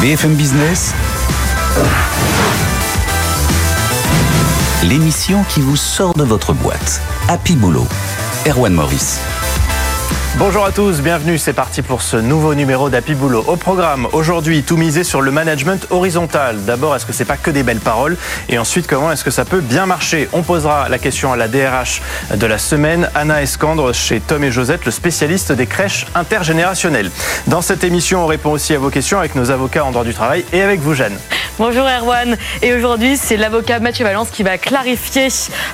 BFM Business, l'émission qui vous sort de votre boîte. Happy Boulot. Erwan Maurice. Bonjour à tous, bienvenue, c'est parti pour ce nouveau numéro d'Happy Boulot. Au programme, aujourd'hui, tout misé sur le management horizontal. D'abord, est-ce que c'est pas que des belles paroles? Et ensuite, comment est-ce que ça peut bien marcher? On posera la question à la DRH de la semaine, Anna Escandre, chez Tom et Josette, le spécialiste des crèches intergénérationnelles. Dans cette émission, on répond aussi à vos questions avec nos avocats en droit du travail et avec vous, Jeanne. Bonjour Erwan. Et aujourd'hui, c'est l'avocat Mathieu Valence qui va clarifier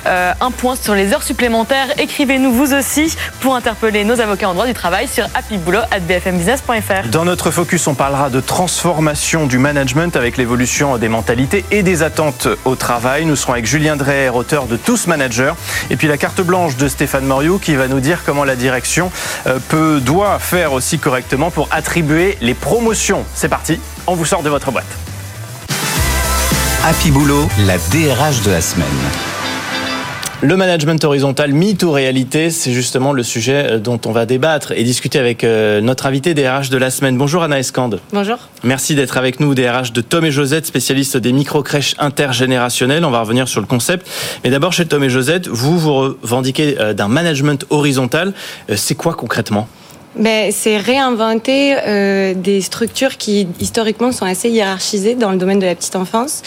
euh, un point sur les heures supplémentaires. Écrivez-nous vous aussi pour interpeller nos avocats en droit du travail sur happyboulot.bfmbusiness.fr. Dans notre focus, on parlera de transformation du management avec l'évolution des mentalités et des attentes au travail. Nous serons avec Julien Dreher, auteur de Tous Managers. Et puis la carte blanche de Stéphane Moriou qui va nous dire comment la direction euh, peut, doit faire aussi correctement pour attribuer les promotions. C'est parti, on vous sort de votre boîte. Happy Boulot, la DRH de la semaine. Le management horizontal, mythe ou réalité, c'est justement le sujet euh, dont on va débattre et discuter avec euh, notre invité DRH de la semaine. Bonjour Anna Escande. Bonjour. Merci d'être avec nous, DRH de Tom et Josette, spécialiste des micro-crèches intergénérationnelles. On va revenir sur le concept. Mais d'abord, chez Tom et Josette, vous vous revendiquez euh, d'un management horizontal. C'est quoi concrètement? Ben, c'est réinventer euh, des structures qui historiquement sont assez hiérarchisées dans le domaine de la petite enfance.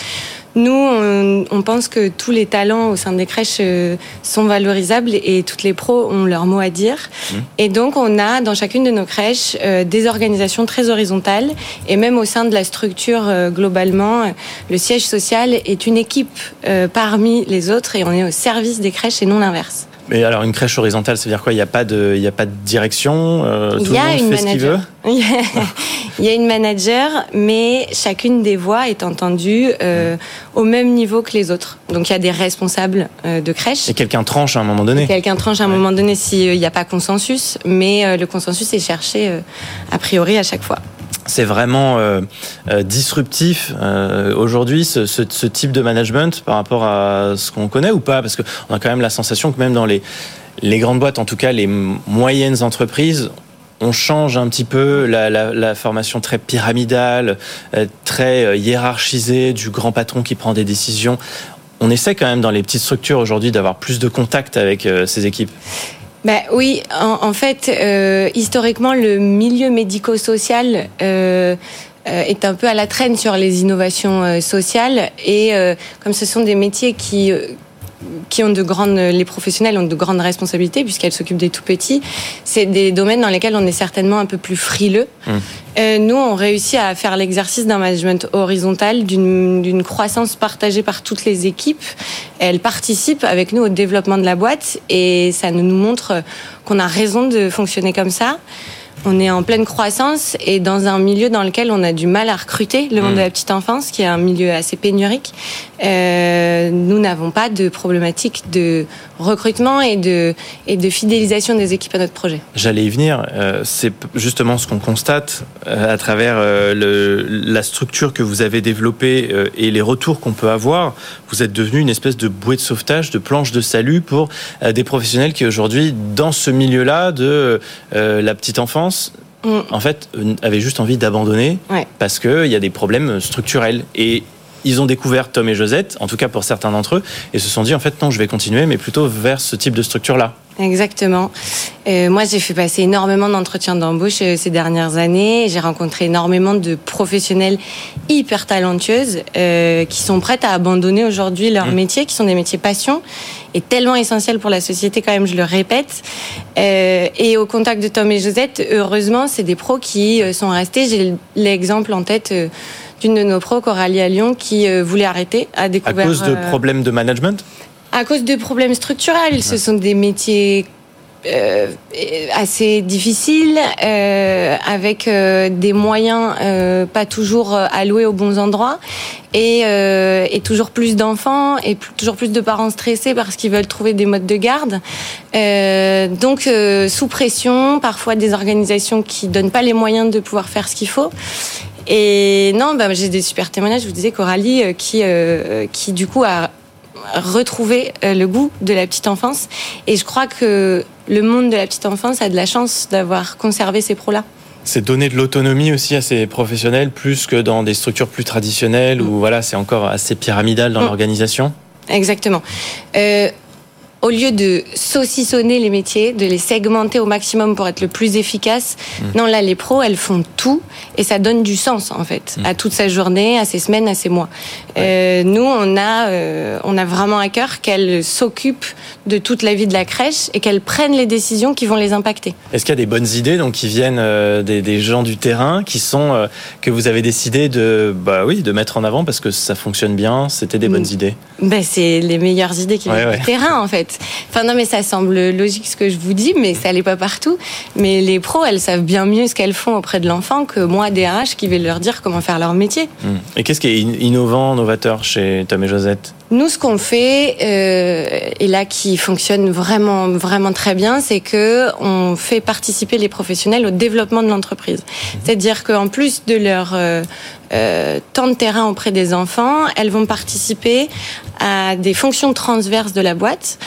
Nous, on, on pense que tous les talents au sein des crèches euh, sont valorisables et toutes les pros ont leur mot à dire. Mmh. Et donc, on a dans chacune de nos crèches euh, des organisations très horizontales et même au sein de la structure euh, globalement, le siège social est une équipe parmi les autres et on est au service des crèches et non l'inverse. Mais alors une crèche horizontale, ça veut dire quoi? Il n'y a pas de, il y a pas de direction. Euh, tout il y a le monde fait ce qu'il veut? il y a une manager, mais chacune des voix est entendue euh, au même niveau que les autres. Donc il y a des responsables euh, de crèche. Et quelqu'un tranche à un moment donné. Quelqu'un tranche à un moment donné s'il n'y a pas consensus, mais le consensus est cherché a priori à chaque fois c'est vraiment euh, euh, disruptif euh, aujourd'hui ce, type de management par rapport à ce qu'on connaît ou pas? Parce qu'on a quand même la sensation que même dans les, les grandes boîtes, en tout cas les moyennes entreprises, on change un petit peu la, la, la formation très pyramidale, très hiérarchisée du grand patron qui prend des décisions. On essaie quand même dans les petites structures aujourd'hui d'avoir plus de contact avec ces équipes. Ben oui, en, fait, euh, historiquement, le milieu médico-social euh, euh, est un peu à la traîne sur les innovations sociales. Et comme ce sont des métiers qui qui ont de grandes, les professionnels ont de grandes responsabilités puisqu'elles s'occupent des tout petits. C'est des domaines dans lesquels on est certainement un peu plus frileux. Mmh. Euh, nous, on réussit à faire l'exercice d'un management horizontal, d'une croissance partagée par toutes les équipes. Elles participent avec nous au développement de la boîte et ça nous montre qu'on a raison de fonctionner comme ça on est en pleine croissance et dans un milieu dans lequel on a du mal à recruter le monde mmh. de la petite enfance, qui est un milieu assez pénurique. Euh, nous n'avons pas de problématique de recrutement et de, et de fidélisation des équipes à notre projet. J'allais y venir. Euh, c'est justement ce qu'on constate euh, à travers le, la structure que vous avez développée et les retours qu'on peut avoir. Vous êtes devenu une espèce de bouée de sauvetage, de planche de salut pour des professionnels qui aujourd'hui, dans ce milieu-là de la petite enfance, mm. en fait, avaient juste envie d'abandonner ouais. parce qu'il y a des problèmes structurels. Et ils ont découvert Tom et Josette, en tout cas pour certains d'entre eux, et se sont dit en fait non, je vais continuer, mais plutôt vers ce type de structure-là. Exactement. Euh, moi, j'ai fait passer énormément d'entretiens d'embauche euh, ces dernières années. J'ai rencontré énormément de professionnels hyper talentueuses euh, qui sont prêtes à abandonner aujourd'hui leur mmh. métier, qui sont des métiers passion et tellement essentiels pour la société quand même, je le répète. Euh, et au contact de Tom et Josette, heureusement, c'est des pros qui sont restés. J'ai l'exemple en tête. D'une de nos pros, Coralie à Lyon, qui euh, voulait arrêter, a découvert... À cause de euh, problèmes de management? À cause de problèmes structurels. Ouais. Ce sont des métiers euh, assez difficiles, euh, avec euh, des moyens pas toujours alloués aux bons endroits, et, et toujours plus d'enfants, et plus, toujours plus de parents stressés parce qu'ils veulent trouver des modes de garde. Donc sous pression, parfois des organisations qui donnent pas les moyens de pouvoir faire ce qu'il faut. Et non, bah, j'ai des super témoignages. Je vous disais Coralie euh, qui, euh, qui du coup a retrouvé euh, le goût de la petite enfance. Et je crois que le monde de la petite enfance a de la chance d'avoir conservé ces pros-là. C'est donner de l'autonomie aussi à ces professionnels, plus que dans des structures plus traditionnelles où voilà, c'est encore assez pyramidal dans Mm. l'organisation. Exactement. Euh, au lieu de saucissonner les métiers, de les segmenter au maximum pour être le plus efficace, non, là, les pros, elles font tout et ça donne du sens, en fait, à toute sa journée, à ses semaines, à ses mois. Euh, nous, on a, euh, on a vraiment à cœur qu'elles s'occupent de toute la vie de la crèche et qu'elles prennent les décisions qui vont les impacter. Est-ce qu'il y a des bonnes idées donc qui viennent euh, des, des gens du terrain, qui sont que vous avez décidé de bah oui de mettre en avant parce que ça fonctionne bien, c'était des bonnes Mm. idées? Ben, c'est les meilleures idées qui Ouais, viennent ouais. du terrain, en fait. Enfin, non, mais ça semble logique ce que je vous dis, mais ça l'est pas partout. Mais les pros, elles savent bien mieux ce qu'elles font auprès de l'enfant que moi, DRH, qui vais leur dire comment faire leur métier. Mm. Et qu'est-ce qui est in- innovant, novateur chez Tom et Josette? Nous, ce qu'on fait, euh, et là qui fonctionne vraiment, vraiment très bien, c'est que on fait participer les professionnels au développement de l'entreprise. C'est-à-dire qu'en plus de leur euh, euh, temps de terrain auprès des enfants, elles vont participer à des fonctions transverses de la boîte.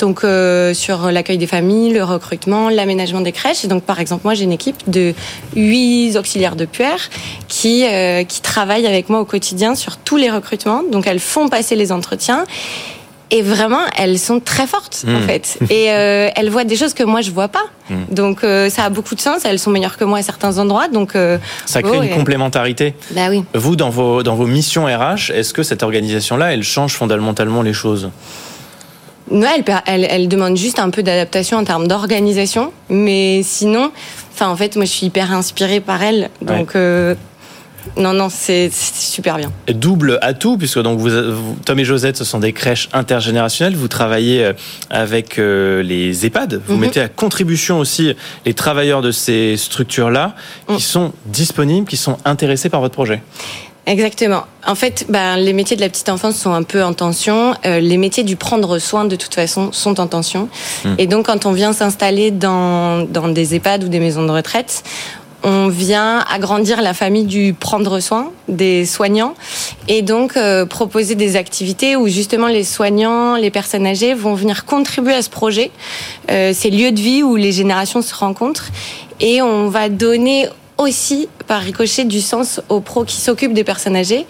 Donc euh, sur l'accueil des familles, le recrutement, l'aménagement des crèches. Et donc par exemple, moi j'ai une équipe de huit auxiliaires de puère qui euh, qui travaillent avec moi au quotidien sur tous les recrutements. Donc elles font passer les entretiens. Et vraiment, elles sont très fortes en Mm. fait. Et euh, elles voient des choses que moi je vois pas. Mm. Donc ça a beaucoup de sens. Elles sont meilleures que moi à certains endroits. Donc Ça crée Oh, une complémentarité. bah oui. Vous, dans vos, dans vos missions RH, est-ce que cette organisation-là, elle change fondamentalement les choses? Ouais, elle, per- elle, elle demande juste un peu d'adaptation en termes d'organisation, mais sinon, enfin en fait, moi je suis hyper inspirée par elle, donc euh, non non, c'est super bien. Et Double atout, puisque donc vous, vous- Tom et Josette, ce sont des crèches intergénérationnelles. Vous travaillez euh, avec euh, les EHPAD. Vous Mhm. mettez à contribution aussi les travailleurs de ces structures-là qui Mm. sont disponibles, qui sont intéressés par votre projet. Exactement. En fait, ben, les métiers de la petite enfance sont un peu en tension. Euh, les métiers du prendre soin, de toute façon, sont en tension. Hmm. Et donc, quand on vient s'installer dans, dans des EHPAD ou des maisons de retraite, on vient agrandir la famille du prendre soin des soignants et donc euh, proposer des activités où justement les soignants, les personnes âgées vont venir contribuer à ce projet, euh, ces lieux de vie où les générations se rencontrent et on va donner aussi par ricochet du sens aux pros qui s'occupent des personnes âgées.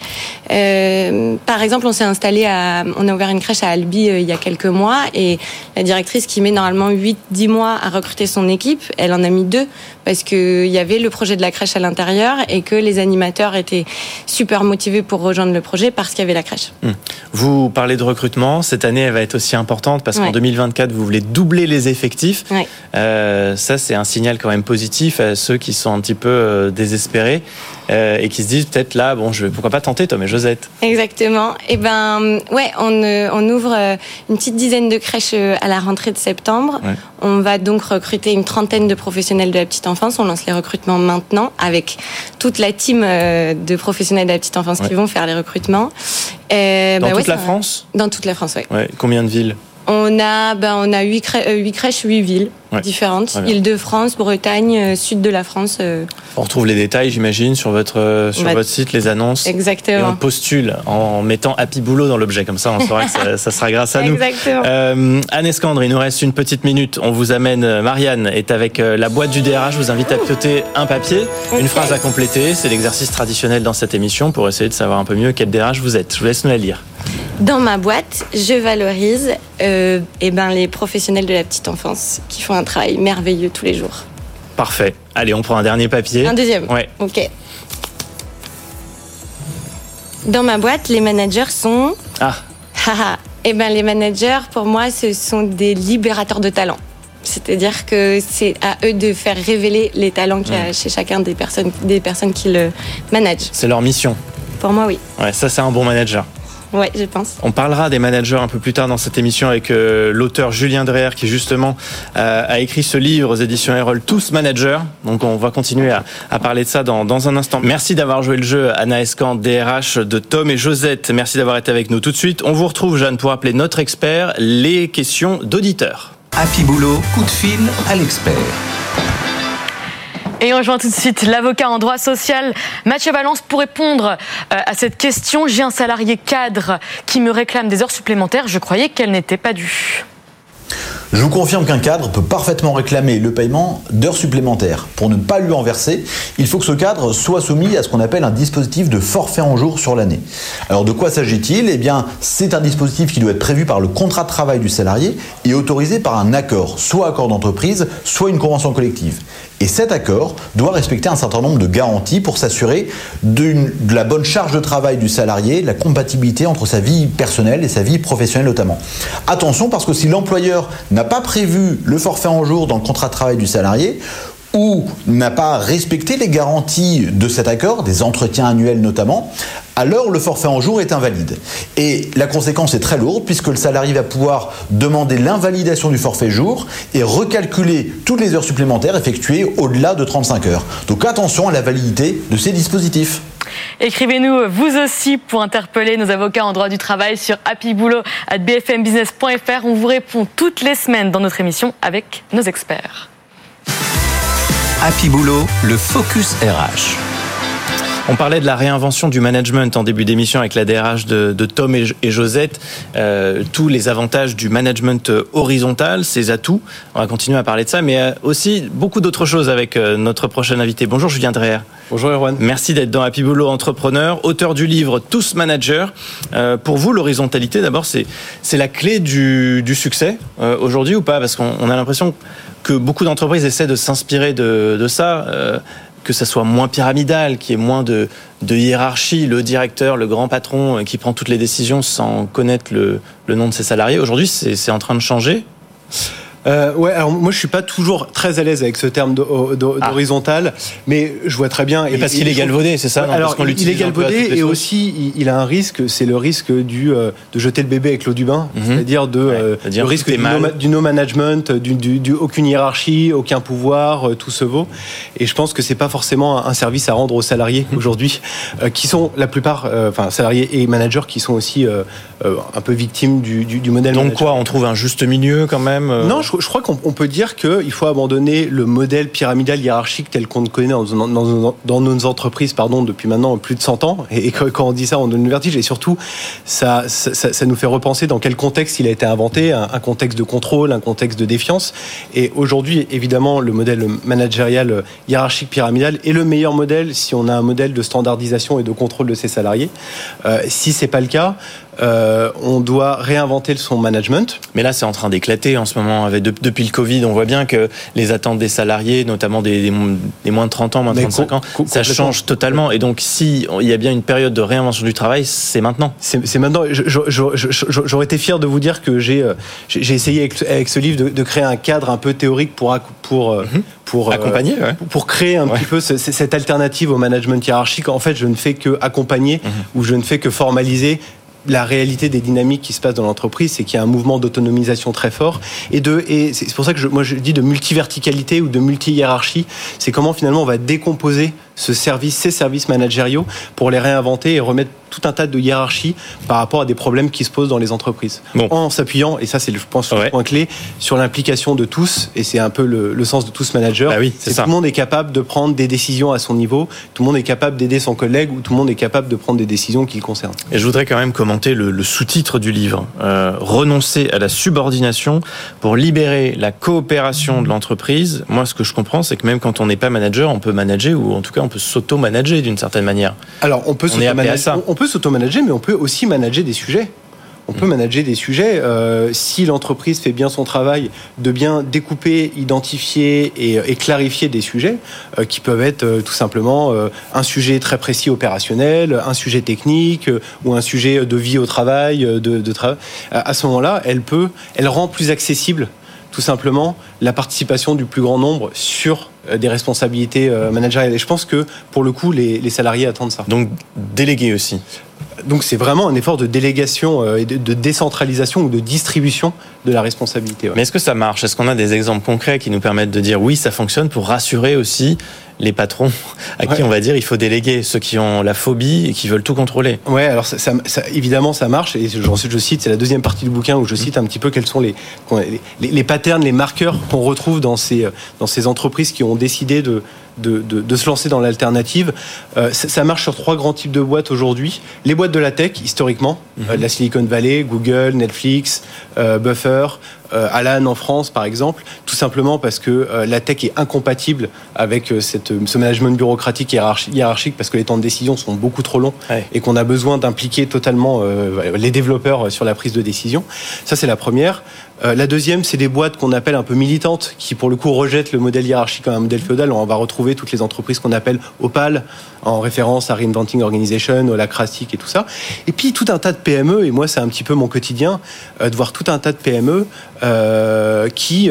Euh, par exemple, on s'est installé à, on a ouvert une crèche à Albi euh, il y a quelques mois et la directrice qui met normalement 8-10 mois à recruter son équipe, elle en a mis deux parce qu'il y avait le projet de la crèche à l'intérieur et que les animateurs étaient super motivés pour rejoindre le projet parce qu'il y avait la crèche. Vous parlez de recrutement. Cette année, elle va être aussi importante parce qu'en Ouais. 2024, vous voulez doubler les effectifs. Ouais. Euh, ça, c'est un signal quand même positif à ceux qui sont un petit peu euh, désespérés euh, et qui se disent peut-être là, bon, je vais pourquoi pas tenter Tom et Josette? Exactement. Et ben, ouais, on, euh, on ouvre une petite dizaine de crèches à la rentrée de septembre. Ouais. On va donc recruter une trentaine de professionnels de la petite enfance. On lance les recrutements maintenant avec toute la team de professionnels de la petite enfance Ouais. qui vont faire les recrutements. Dans bah ouais, toute la. France? Dans toute la France, oui. ouais. Combien de villes? On a, ben, on a huit, crè- euh, huit crèches, huit villes Ouais. différentes. Île-de-France, Bretagne, euh, sud de la France. euh, On retrouve les détails, j'imagine, sur votre euh, sur Bah, votre site, les annonces. Et on exactement. postule en mettant Happy Boulot dans l'objet, comme ça on saura que ça, ça sera grâce à nous. Exactement. Euh, Anne Escandre, il nous reste une petite minute. On vous amène, Marianne est avec la boîte du DRH. Je vous invite à pioter un papier, une phrase à compléter. C'est l'exercice traditionnel dans cette émission pour essayer de savoir un peu mieux quel DRH vous êtes. Je vous laisse nous la lire. Dans ma boîte, je valorise euh, eh ben, les professionnels de la petite enfance qui font un travail merveilleux tous les jours. Parfait. Allez, on prend un dernier papier. Un deuxième. Ouais. Ok. Dans ma boîte, les managers sont. Ah. Eh ben, les managers, pour moi, ce sont des libérateurs de talents. C'est-à-dire que c'est à eux de faire révéler les talents qu'il y a chez chacun des personnes, des personnes qui le managent. c'est leur mission. Pour moi, oui. Ouais, ça c'est un bon manager. Ouais, je pense. On parlera des managers un peu plus tard dans cette émission avec euh, l'auteur Julien Dreher qui justement euh, a écrit ce livre aux éditions Erol, Tous Managers. Donc on va continuer à, à parler de ça dans, dans un instant. Merci d'avoir joué le jeu, Anna Escan, DRH de Tom et Josette. Merci d'avoir été avec nous tout de suite. On vous retrouve, Jeanne, pour appeler notre expert les questions d'auditeurs. Happy Boulot, coup de fil à l'expert. Et on rejoint tout de suite l'avocat en droit social Mathieu Valence pour répondre euh, à cette question. J'ai un salarié cadre qui me réclame des heures supplémentaires. Je croyais qu'elles n'étaient pas dues. Je vous confirme qu'un cadre peut parfaitement réclamer le paiement d'heures supplémentaires. Pour ne pas lui en verser, il faut que ce cadre soit soumis à ce qu'on appelle un dispositif de forfait en jour sur l'année. Alors de quoi s'agit-il? Eh bien, c'est un dispositif qui doit être prévu par le contrat de travail du salarié et autorisé par un accord, soit accord d'entreprise, soit une convention collective. Et cet accord doit respecter un certain nombre de garanties pour s'assurer de la bonne charge de travail du salarié, la compatibilité entre sa vie personnelle et sa vie professionnelle notamment. Attention parce que si l'employeur n'a pas prévu le forfait en jour dans le contrat de travail du salarié, ou n'a pas respecté les garanties de cet accord, des entretiens annuels notamment, alors le forfait en jour est invalide. Et la conséquence est très lourde puisque le salarié va pouvoir demander l'invalidation du forfait jour et recalculer toutes les heures supplémentaires effectuées au-delà de 35 heures. Donc attention à la validité de ces dispositifs. Écrivez-nous vous aussi pour interpeller nos avocats en droit du travail sur happyboulot@bfmbusiness.fr. On vous répond toutes les semaines dans notre émission avec nos experts. Happy Boulot, le Focus RH. On parlait de la réinvention du management en début d'émission avec la DRH de, Tom et, Josette. Euh, tous les avantages du management horizontal, ses atouts. On va continuer à parler de ça, mais euh, aussi beaucoup d'autres choses avec euh, notre prochain invité. Bonjour Julien Dreher. Bonjour Erwan. Merci d'être dans Happy Boulot Entrepreneur, auteur du livre Tous Managers. pour vous, l'horizontalité, d'abord, c'est la clé du, du succès aujourd'hui ou pas? Parce qu'on a l'impression que beaucoup d'entreprises essaient de s'inspirer de, ça, euh, que ça soit moins pyramidal, qu'il y ait moins de, hiérarchie, le directeur, le grand patron euh, qui prend toutes les décisions sans connaître le nom de ses salariés. Aujourd'hui, c'est en train de changer euh, ouais, alors moi je suis pas toujours très à l'aise avec ce terme ah. d'horizontal, mais je vois très bien. Et, parce qu'il est galvaudé, c'est ça Alors il est galvaudé et aussi il, a un risque, c'est le risque du euh, de jeter le bébé avec l'eau du bain, mhm. c'est-à-dire de euh, le risque du no, du no, management, du, du, du, aucune hiérarchie, aucun pouvoir, euh, tout se vaut. Et je pense que c'est pas forcément un service à rendre aux salariés mhm. aujourd'hui, qui sont la plupart, enfin salariés et managers, qui sont aussi un peu victimes du, du, modèle. Donc quoi, on trouve un juste milieu quand même Non, je, crois qu'on peut dire qu'il faut abandonner le modèle pyramidal hiérarchique tel qu'on le connaît dans, dans, nos entreprises pardon, depuis maintenant plus de 100 ans. Et, quand on dit ça, on donne le vertige. Et surtout, ça, ça, nous fait repenser dans quel contexte il a été inventé, un, contexte de contrôle, un contexte de défiance. Et aujourd'hui, évidemment, le modèle managérial hiérarchique pyramidal est le meilleur modèle si on a un modèle de standardisation et de contrôle de ses salariés. Euh, si c'est pas le cas, euh, on doit réinventer son management. Mais là, c'est en train d'éclater en ce moment. Avec, depuis le Covid, on voit bien que les attentes des salariés, notamment des, moins de 30 ans, moins de 35 ans, ça change totalement. Et donc, si il y a bien une période de réinvention du travail, c'est maintenant. C'est maintenant. J'aurais été fier de vous dire que j'ai euh, essayé avec, ce livre de, créer un cadre un peu théorique pour pour euh, mhm. pour accompagner, pour créer un petit peu cette alternative au management hiérarchique. En fait, je ne fais que accompagner mhm. ou je ne fais que formaliser la réalité des dynamiques qui se passent dans l'entreprise, c'est qu'il y a un mouvement d'autonomisation très fort et et c'est pour ça que je, moi je dis de multiverticalité ou de multi-hiérarchie. C'est comment finalement on va décomposer ce service, ces services managériaux pour les réinventer et remettre tout un tas de hiérarchies par rapport à des problèmes qui se posent dans les entreprises. En s'appuyant, et ça c'est je pense le point clé, sur l'implication de tous, et c'est un peu le, sens de tous managers, bah oui, c'est tout le monde est capable de prendre des décisions à son niveau, tout le monde est capable d'aider son collègue ou tout le monde est capable de prendre des décisions qui le concernent. Et je voudrais quand même commenter le, sous-titre du livre, euh, renoncer à la subordination pour libérer la coopération de l'entreprise. Moi ce que je comprends c'est que même quand on n'est pas manager, on peut manager ou en tout cas on peut s'auto-manager d'une certaine manière. Alors on peut s'auto-manager, on, peut s'auto-manager, mais on peut aussi manager des sujets. On peut mm. manager des sujets euh, si l'entreprise fait bien son travail de bien découper, identifier et, clarifier des sujets euh, qui peuvent être euh, tout simplement un sujet très précis opérationnel, un sujet technique ou un sujet de vie au travail, de, de travail. À ce moment-là, elle peut, elle rend plus accessible tout simplement la participation du plus grand nombre sur euh, des responsabilités euh, managériales. Et je pense que pour le coup, les, salariés attendent ça. Donc déléguer aussi. Donc c'est vraiment un effort de délégation euh, et de, décentralisation ou de distribution de la responsabilité. Mais est-ce que ça marche? Est-ce qu'on a des exemples concrets qui nous permettent de dire oui, ça fonctionne pour rassurer aussi les patrons à qui on va dire il faut déléguer ceux qui ont la phobie et qui veulent tout contrôler? Ouais, alors ça, évidemment ça marche et je, je cite, c'est la deuxième partie du bouquin où je cite un petit peu quels sont les, les, les patterns, les marqueurs qu'on retrouve dans ces, dans ces entreprises qui ont décidé de, de, se lancer dans l'alternative. Euh, ça, marche sur trois grands types de boîtes aujourd'hui. Les boîtes de la tech, historiquement, mhm. euh, la Silicon Valley, Google, Netflix, euh, Buffer, Alan en France, par exemple, tout simplement parce que la tech est incompatible avec cette, ce management bureaucratique hiérarchique, parce que les temps de décision sont beaucoup trop longs et qu'on a besoin d'impliquer totalement les développeurs sur la prise de décision. Ça, c'est la première. Euh, la deuxième, c'est des boîtes qu'on appelle un peu militantes, qui pour le coup rejettent le modèle hiérarchique comme un modèle féodal. On va retrouver toutes les entreprises qu'on appelle Opal, en référence à Reinventing Organization, Holacratic et tout ça. Et puis tout un tas de PME, et moi c'est un petit peu mon quotidien, euh, de voir tout un tas de PME euh, qui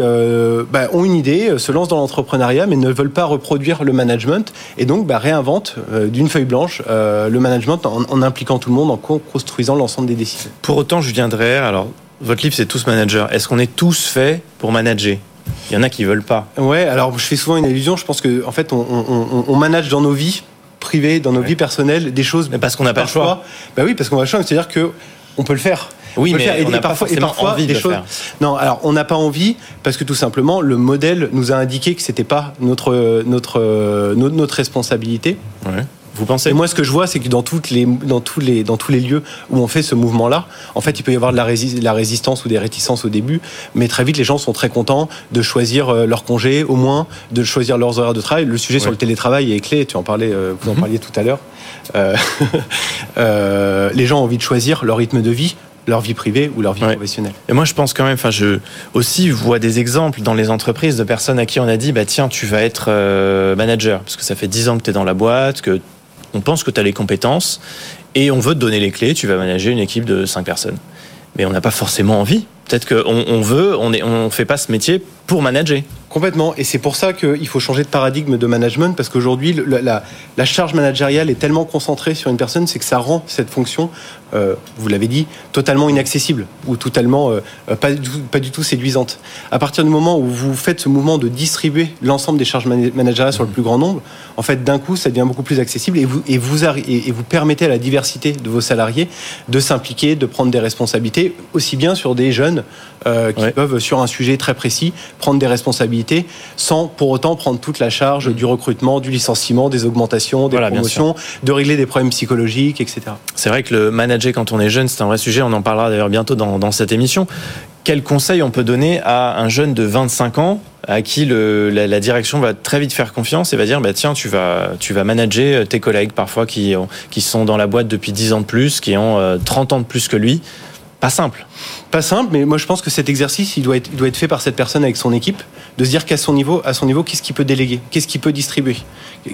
bah, ont une idée, se lancent dans l'entrepreneuriat, mais ne veulent pas reproduire le management, et donc bah, réinventent d'une feuille blanche le management en, en, impliquant tout le monde, en construisant l'ensemble des décisions. Pour autant, Julien Dreher, alors votre livre, c'est tous managers. Est-ce qu'on est tous faits pour manager? Il y en a qui veulent pas. Ouais, alors je fais souvent une allusion. Je pense qu'en en fait, on, manage dans nos vies privées, dans nos vies personnelles, des choses. Mais parce qu'on n'a pas le choix. Bah oui, parce qu'on a le choix. C'est-à-dire que on peut le faire. Oui, mais on n'a pas forcément envie de le faire. Non, alors on n'a pas envie parce que tout simplement le modèle nous a indiqué que c'était pas notre notre notre, responsabilité. Ouais. Vous pensez Et moi, ce que je vois, c'est que dans, toutes les, dans, tous les, dans tous les lieux où on fait ce mouvement-là, en fait, il peut y avoir de la, la, résistance ou des réticences au début, mais très vite, les gens sont très contents de choisir euh, leur congé, au moins, de choisir leurs horaires de travail. Le sujet sur le télétravail est clé, tu en parlais, euh, vous en mhm. parliez tout à l'heure. Euh, les gens ont envie de choisir leur rythme de vie leur vie privée ou leur vie professionnelle. Et moi, je pense quand même, enfin, je aussi vois des exemples dans les entreprises de personnes à qui on a dit, bah tiens, tu vas être manager, parce que ça fait 10 ans que tu es dans la boîte, que on pense que tu as les compétences et on veut te donner les clés, tu vas manager une équipe de 5 personnes. Mais on n'a pas forcément envie. Peut-être qu'on on veut, on ne on fait pas ce métier pour manager. Complètement. Et c'est pour ça qu'il faut changer de paradigme de management, parce qu'aujourd'hui, la, la, charge managériale est tellement concentrée sur une personne, c'est que ça rend cette fonction, euh, vous l'avez dit, totalement inaccessible, ou totalement euh, pas, du tout, pas du tout séduisante. À partir du moment où vous faites ce mouvement de distribuer l'ensemble des charges managériales sur le plus grand nombre, en fait, d'un coup, ça devient beaucoup plus accessible et vous, et vous, et vous permettez à la diversité de vos salariés de s'impliquer, de prendre des responsabilités, aussi bien sur des jeunes euh, qui peuvent, sur un sujet très précis, prendre des responsabilités sans pour autant prendre toute la charge mm. du recrutement, du licenciement, des augmentations, des promotions, de régler des problèmes psychologiques, etc. C'est vrai que le manager quand on est jeune, c'est un vrai sujet. On en parlera d'ailleurs bientôt dans, dans cette émission. Quel conseil on peut donner à un jeune de 25 ans à qui le, la, direction va très vite faire confiance et va dire bah tiens tu vas tu vas manager tes collègues parfois qui qui sont dans la boîte depuis 10 ans de plus qui ont 30 euh, ans de plus que lui pas simple. Pas simple, mais moi je pense que cet exercice, il doit être, il doit être fait par cette personne avec son équipe, de se dire qu'à son niveau, à son niveau, qu'est-ce qu'il peut déléguer, qu'est-ce qu'il peut distribuer,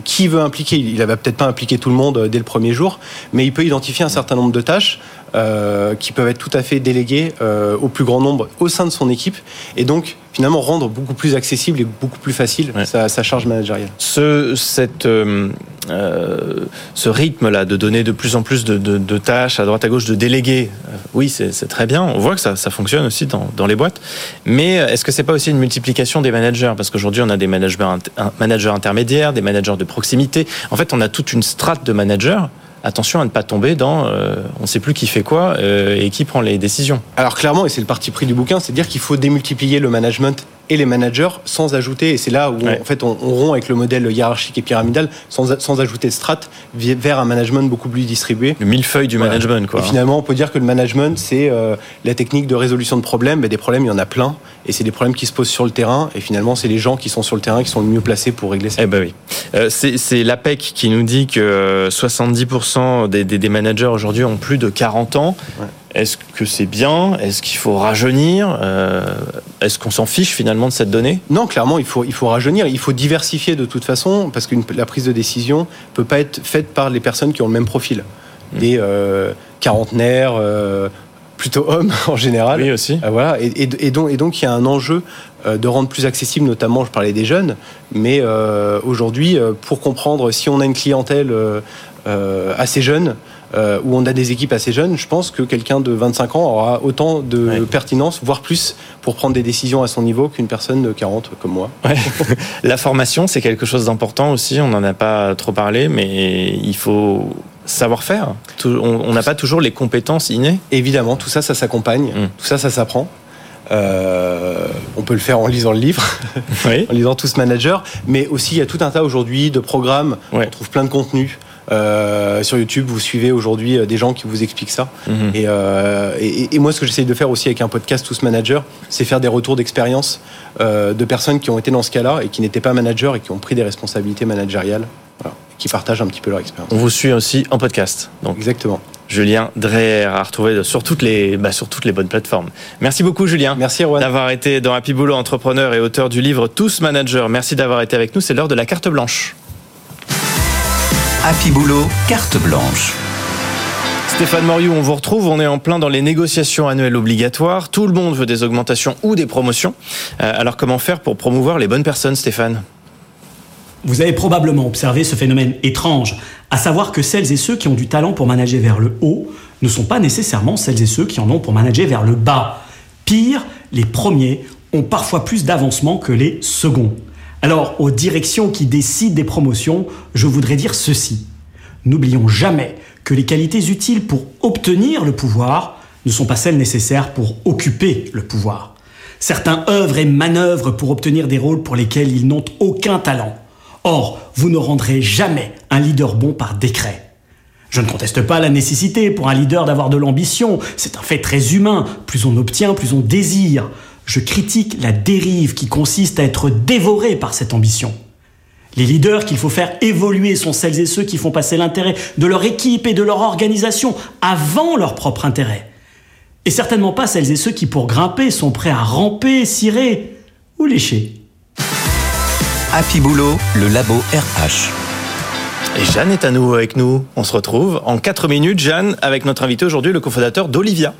qui veut impliquer? Il ne va peut-être pas impliquer tout le monde euh, dès le premier jour, mais il peut identifier un certain nombre de tâches euh, qui peuvent être tout à fait déléguées euh, au plus grand nombre au sein de son équipe, et donc finalement rendre beaucoup plus accessible et beaucoup plus facile sa, charge managériale. Ce, cette, euh, euh, ce rythme-là de donner de plus en plus de, tâches à droite à gauche, de déléguer, euh, oui, c'est très bien. On voit que ça, fonctionne aussi dans, les boîtes. Mais est-ce que c'est pas aussi une multiplication des managers? Parce qu'aujourd'hui, on a des managers, intermédiaires, des managers de proximité. En fait, on a toute une strate de managers attention à ne pas tomber dans euh, on ne sait plus qui fait quoi euh, et qui prend les décisions. Alors clairement, et c'est le parti pris du bouquin, c'est dire qu'il faut démultiplier le management et les managers sans ajouter, et c'est là où en fait on, rompt avec le modèle hiérarchique et pyramidal, sans, sans ajouter de strates vers un management beaucoup plus distribué. Le millefeuille du management, quoi. Et finalement, on peut dire que le management, c'est euh, la technique de résolution de problèmes. Mais des problèmes, il y en a plein, et c'est des problèmes qui se posent sur le terrain, et finalement, c'est les gens qui sont sur le terrain qui sont le mieux placés pour régler ça. Eh ben oui. Euh, c'est l'APEC qui nous dit que 70% euh, des, des, des managers aujourd'hui ont plus de 40 ans. Ouais. Est-ce que c'est bien? Est-ce qu'il faut rajeunir? Euh, Est-ce qu'on s'en fiche finalement de cette donnée? Non, clairement, il faut, il faut rajeunir. Il faut diversifier de toute façon, parce que la prise de décision ne peut pas être faite par les personnes qui ont le même profil. Mmh. Des euh, quarantenaires, euh, plutôt hommes en général. Oui, aussi. voilà. Et, donc, et donc, il y a un enjeu de rendre plus accessible, notamment, je parlais des jeunes, mais aujourd'hui, pour comprendre si on a une clientèle assez jeune, euh, où on a des équipes assez jeunes, je pense que quelqu'un de 25 ans aura autant de pertinence, voire plus, pour prendre des décisions à son niveau qu'une personne de 40 comme moi. La formation, c'est quelque chose d'important aussi, on n'en a pas trop parlé, mais il faut savoir faire. On n'a pas toujours les compétences innées. Évidemment, tout ça, ça s'accompagne, mm. tout ça, ça s'apprend. Euh, on peut le faire en lisant le livre, en lisant Tous Manager, mais aussi il y a tout un tas aujourd'hui de programmes, on trouve plein de contenus Euh, sur YouTube, vous suivez aujourd'hui des gens qui vous expliquent ça. Mhm. Et, et, moi, ce que j'essaye de faire aussi avec un podcast Tous Manager, c'est faire des retours d'expérience de personnes qui ont été dans ce cas-là et qui n'étaient pas managers et qui ont pris des responsabilités managériales. qui partagent un petit peu leur expérience. On vous suit aussi en podcast. Donc. Exactement. Julien Dreher à retrouver sur toutes les bah, sur toutes les bonnes plateformes. Merci beaucoup Julien. Merci. D'avoir été dans Happy Boulot entrepreneur et auteur du livre Tous Managers. Merci d'avoir été avec nous, c'est l'heure de la carte blanche. Happy Boulot, carte blanche. Stéphane Moriou, on vous retrouve. On est en plein dans les négociations annuelles obligatoires. Tout le monde veut des augmentations ou des promotions. Euh, alors comment faire pour promouvoir les bonnes personnes, Stéphane? Vous avez probablement observé ce phénomène étrange, à savoir que celles et ceux qui ont du talent pour manager vers le haut ne sont pas nécessairement celles et ceux qui en ont pour manager vers le bas. Pire, les premiers ont parfois plus d'avancement que les seconds. Alors, aux directions qui décident des promotions, je voudrais dire ceci. N'oublions jamais que les qualités utiles pour obtenir le pouvoir ne sont pas celles nécessaires pour occuper le pouvoir. Certains œuvrent et manœuvrent pour obtenir des rôles pour lesquels ils n'ont aucun talent. Or, vous ne rendrez jamais un leader bon par décret. Je ne conteste pas la nécessité pour un leader d'avoir de l'ambition, c'est un fait très humain, plus on obtient, plus on désire. Je critique la dérive qui consiste à être dévoré par cette ambition. Les leaders qu'il faut faire évoluer sont celles et ceux qui font passer l'intérêt de leur équipe et de leur organisation avant leur propre intérêt. Et certainement pas celles et ceux qui, pour grimper, sont prêts à ramper, cirer ou lécher. Happy Boulot, le labo RH. Et Jeanne est à nouveau avec nous. On se retrouve en 4 minutes, Jeanne, avec notre invité aujourd'hui, le cofondateur d'Olivia.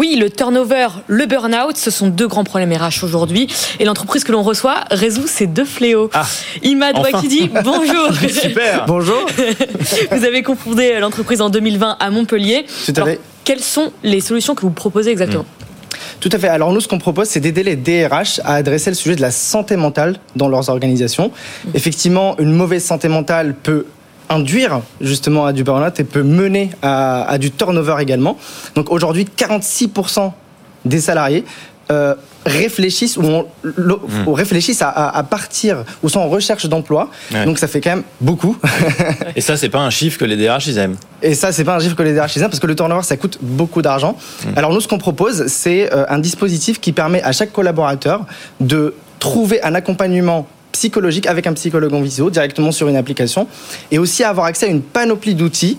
Oui, le turnover, le burn-out, ce sont deux grands problèmes RH aujourd'hui. Et l'entreprise que l'on reçoit résout ces deux fléaux. Ah, Imad enfin. bonjour. Super. bonjour. vous avez confondé l'entreprise en 2020 à Montpellier. Tout à fait. Quelles sont les solutions que vous proposez exactement hmm. Tout à fait. Alors nous, ce qu'on propose, c'est d'aider les DRH à adresser le sujet de la santé mentale dans leurs organisations. Effectivement, une mauvaise santé mentale peut induire justement à du burn-out et peut mener à, à du turnover également. Donc aujourd'hui, 46% des salariés euh, réfléchissent ou, hmm. réfléchissent à, partir ou sont en recherche d'emploi. Donc ça fait quand même beaucoup. Et ça, c'est pas un chiffre que les DRH ils aiment. Et ça, c'est pas un chiffre que les DRH ils aiment parce que le turnover ça coûte beaucoup d'argent. Hmm. Alors nous, ce qu'on propose, c'est euh, un dispositif qui permet à chaque collaborateur de trouver un accompagnement psychologique avec un psychologue en visio directement sur une application et aussi avoir accès à une panoplie d'outils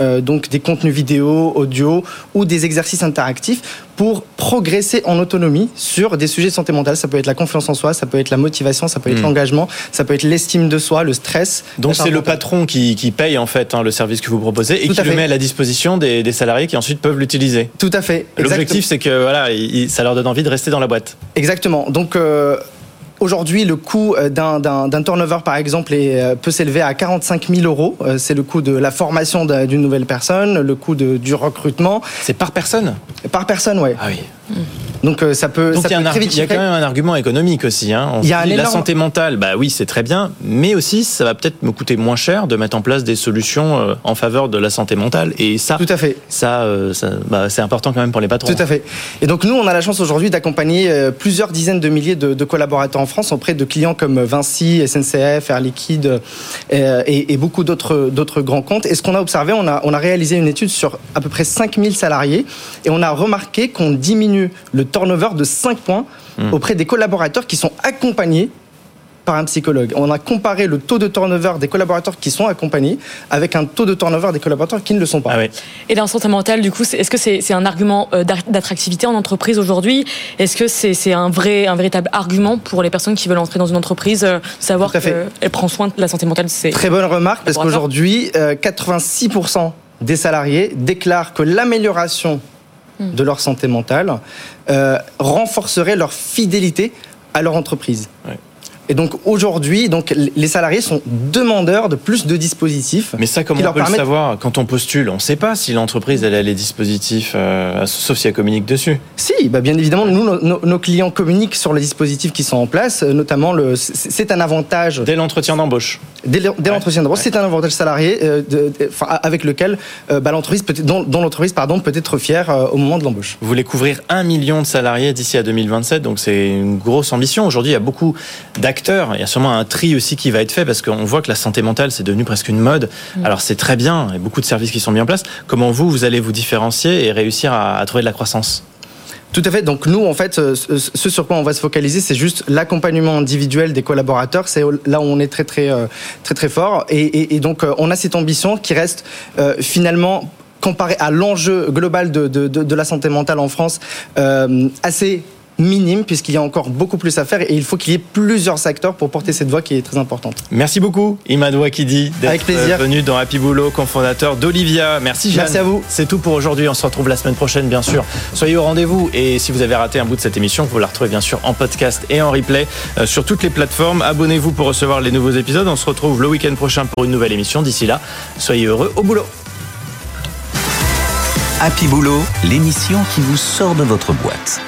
euh, donc des contenus vidéo, audio ou des exercices interactifs pour progresser en autonomie sur des sujets de santé mentale. Ça peut être la confiance en soi, ça peut être la motivation, ça peut être hmm. l'engagement, ça peut être l'estime de soi, le stress. Donc c'est le patron qui, paye en fait hein, le service que vous proposez et qui le met à la disposition des, salariés qui ensuite peuvent l'utiliser. Tout à fait. L'objectif c'est que voilà, ça leur donne envie de rester dans la boîte. Exactement. Donc euh, Aujourd'hui, le coût euh, d'un turnover, par exemple, est, euh, peut s'élever à 45 000 euros. Euh, c'est le coût de la formation d'une nouvelle personne, le coût de, du recrutement. C'est par personne? Par personne. Ah oui. Donc ça peut. Donc il y, a quand même un argument économique aussi. Hein. y a La santé mentale, bah oui, c'est très bien, mais aussi ça va peut-être me coûter moins cher de mettre en place des solutions en faveur de la santé mentale. Et ça, tout à fait. Ça, ça bah, c'est important quand même pour les patrons. Tout à fait. Et donc nous, on a la chance aujourd'hui d'accompagner plusieurs dizaines de milliers de, de collaborateurs France auprès de clients comme Vinci, SNCF, Air Liquide euh, et, beaucoup d'autres, d'autres grands comptes. Et ce qu'on a observé, on a, on a réalisé une étude sur à peu près 5000 salariés et on a remarqué qu'on diminue le turnover de 5 points hmm. auprès des collaborateurs qui sont accompagnés par un psychologue. On a comparé le taux de turnover des collaborateurs qui sont accompagnés avec un taux de turnover des collaborateurs qui ne le sont pas. Ah Et dans santé mentale, du coup, est-ce que c'est un argument euh, d'attractivité en entreprise aujourd'hui? Est-ce que c'est un vrai, un véritable argument pour les personnes qui veulent entrer dans une entreprise, euh, savoir qu'elle prend soin de la santé mentale? Très bonne remarque, parce qu'aujourd'hui, 86% euh, des salariés déclarent que l'amélioration hmm. de leur santé mentale renforcerait leur fidélité à leur entreprise. Et donc aujourd'hui, donc les salariés sont demandeurs de plus de dispositifs. Mais ça, comment on peut le savoir quand on postule On ne sait pas si l'entreprise elle a les dispositifs, euh, sauf si elle communique dessus. Si, bah bien évidemment, nous nos, clients communiquent sur les dispositifs qui sont en place, euh, notamment le. C'est un avantage. Dès l'entretien d'embauche. dès l'entretien d'embauche. C'est un avantage salarié avec lequel bah, l'entreprise peut dont, l'entreprise pardon peut être fière au moment de l'embauche. Vous voulez couvrir un million de salariés d'ici à 2027, donc c'est une grosse ambition. Aujourd'hui, il y a beaucoup d'acteurs. Il y a sûrement un tri aussi qui va être fait parce qu'on voit que la santé mentale c'est devenu presque une mode. Mm. Alors c'est très bien, il y a beaucoup de services qui sont mis en place. Comment vous, vous allez vous différencier et réussir à trouver de la croissance? Tout à fait. Donc nous, en fait, ce sur quoi on va se focaliser, c'est juste l'accompagnement individuel des collaborateurs. C'est là où on est très très euh, très très fort. Et, donc euh, on a cette ambition qui reste euh, finalement comparé à l'enjeu global de, de, la santé mentale en France, assez minime puisqu'il y a encore beaucoup plus à faire et il faut qu'il y ait plusieurs acteurs pour porter cette voix qui est très importante. Merci beaucoup Imad Wakidi d'être venu dans Happy Boulot, cofondateur d'Olivia. Merci Jeanne. Merci à vous. C'est tout pour aujourd'hui. On se retrouve la semaine prochaine bien sûr. Soyez au rendez-vous et si vous avez raté un bout de cette émission, vous la retrouvez bien sûr en podcast et en replay euh, sur toutes les plateformes. Abonnez-vous pour recevoir les nouveaux épisodes. On se retrouve le week-end prochain pour une nouvelle émission. D'ici là, soyez heureux au boulot. Happy Boulot, l'émission qui vous sort de votre boîte.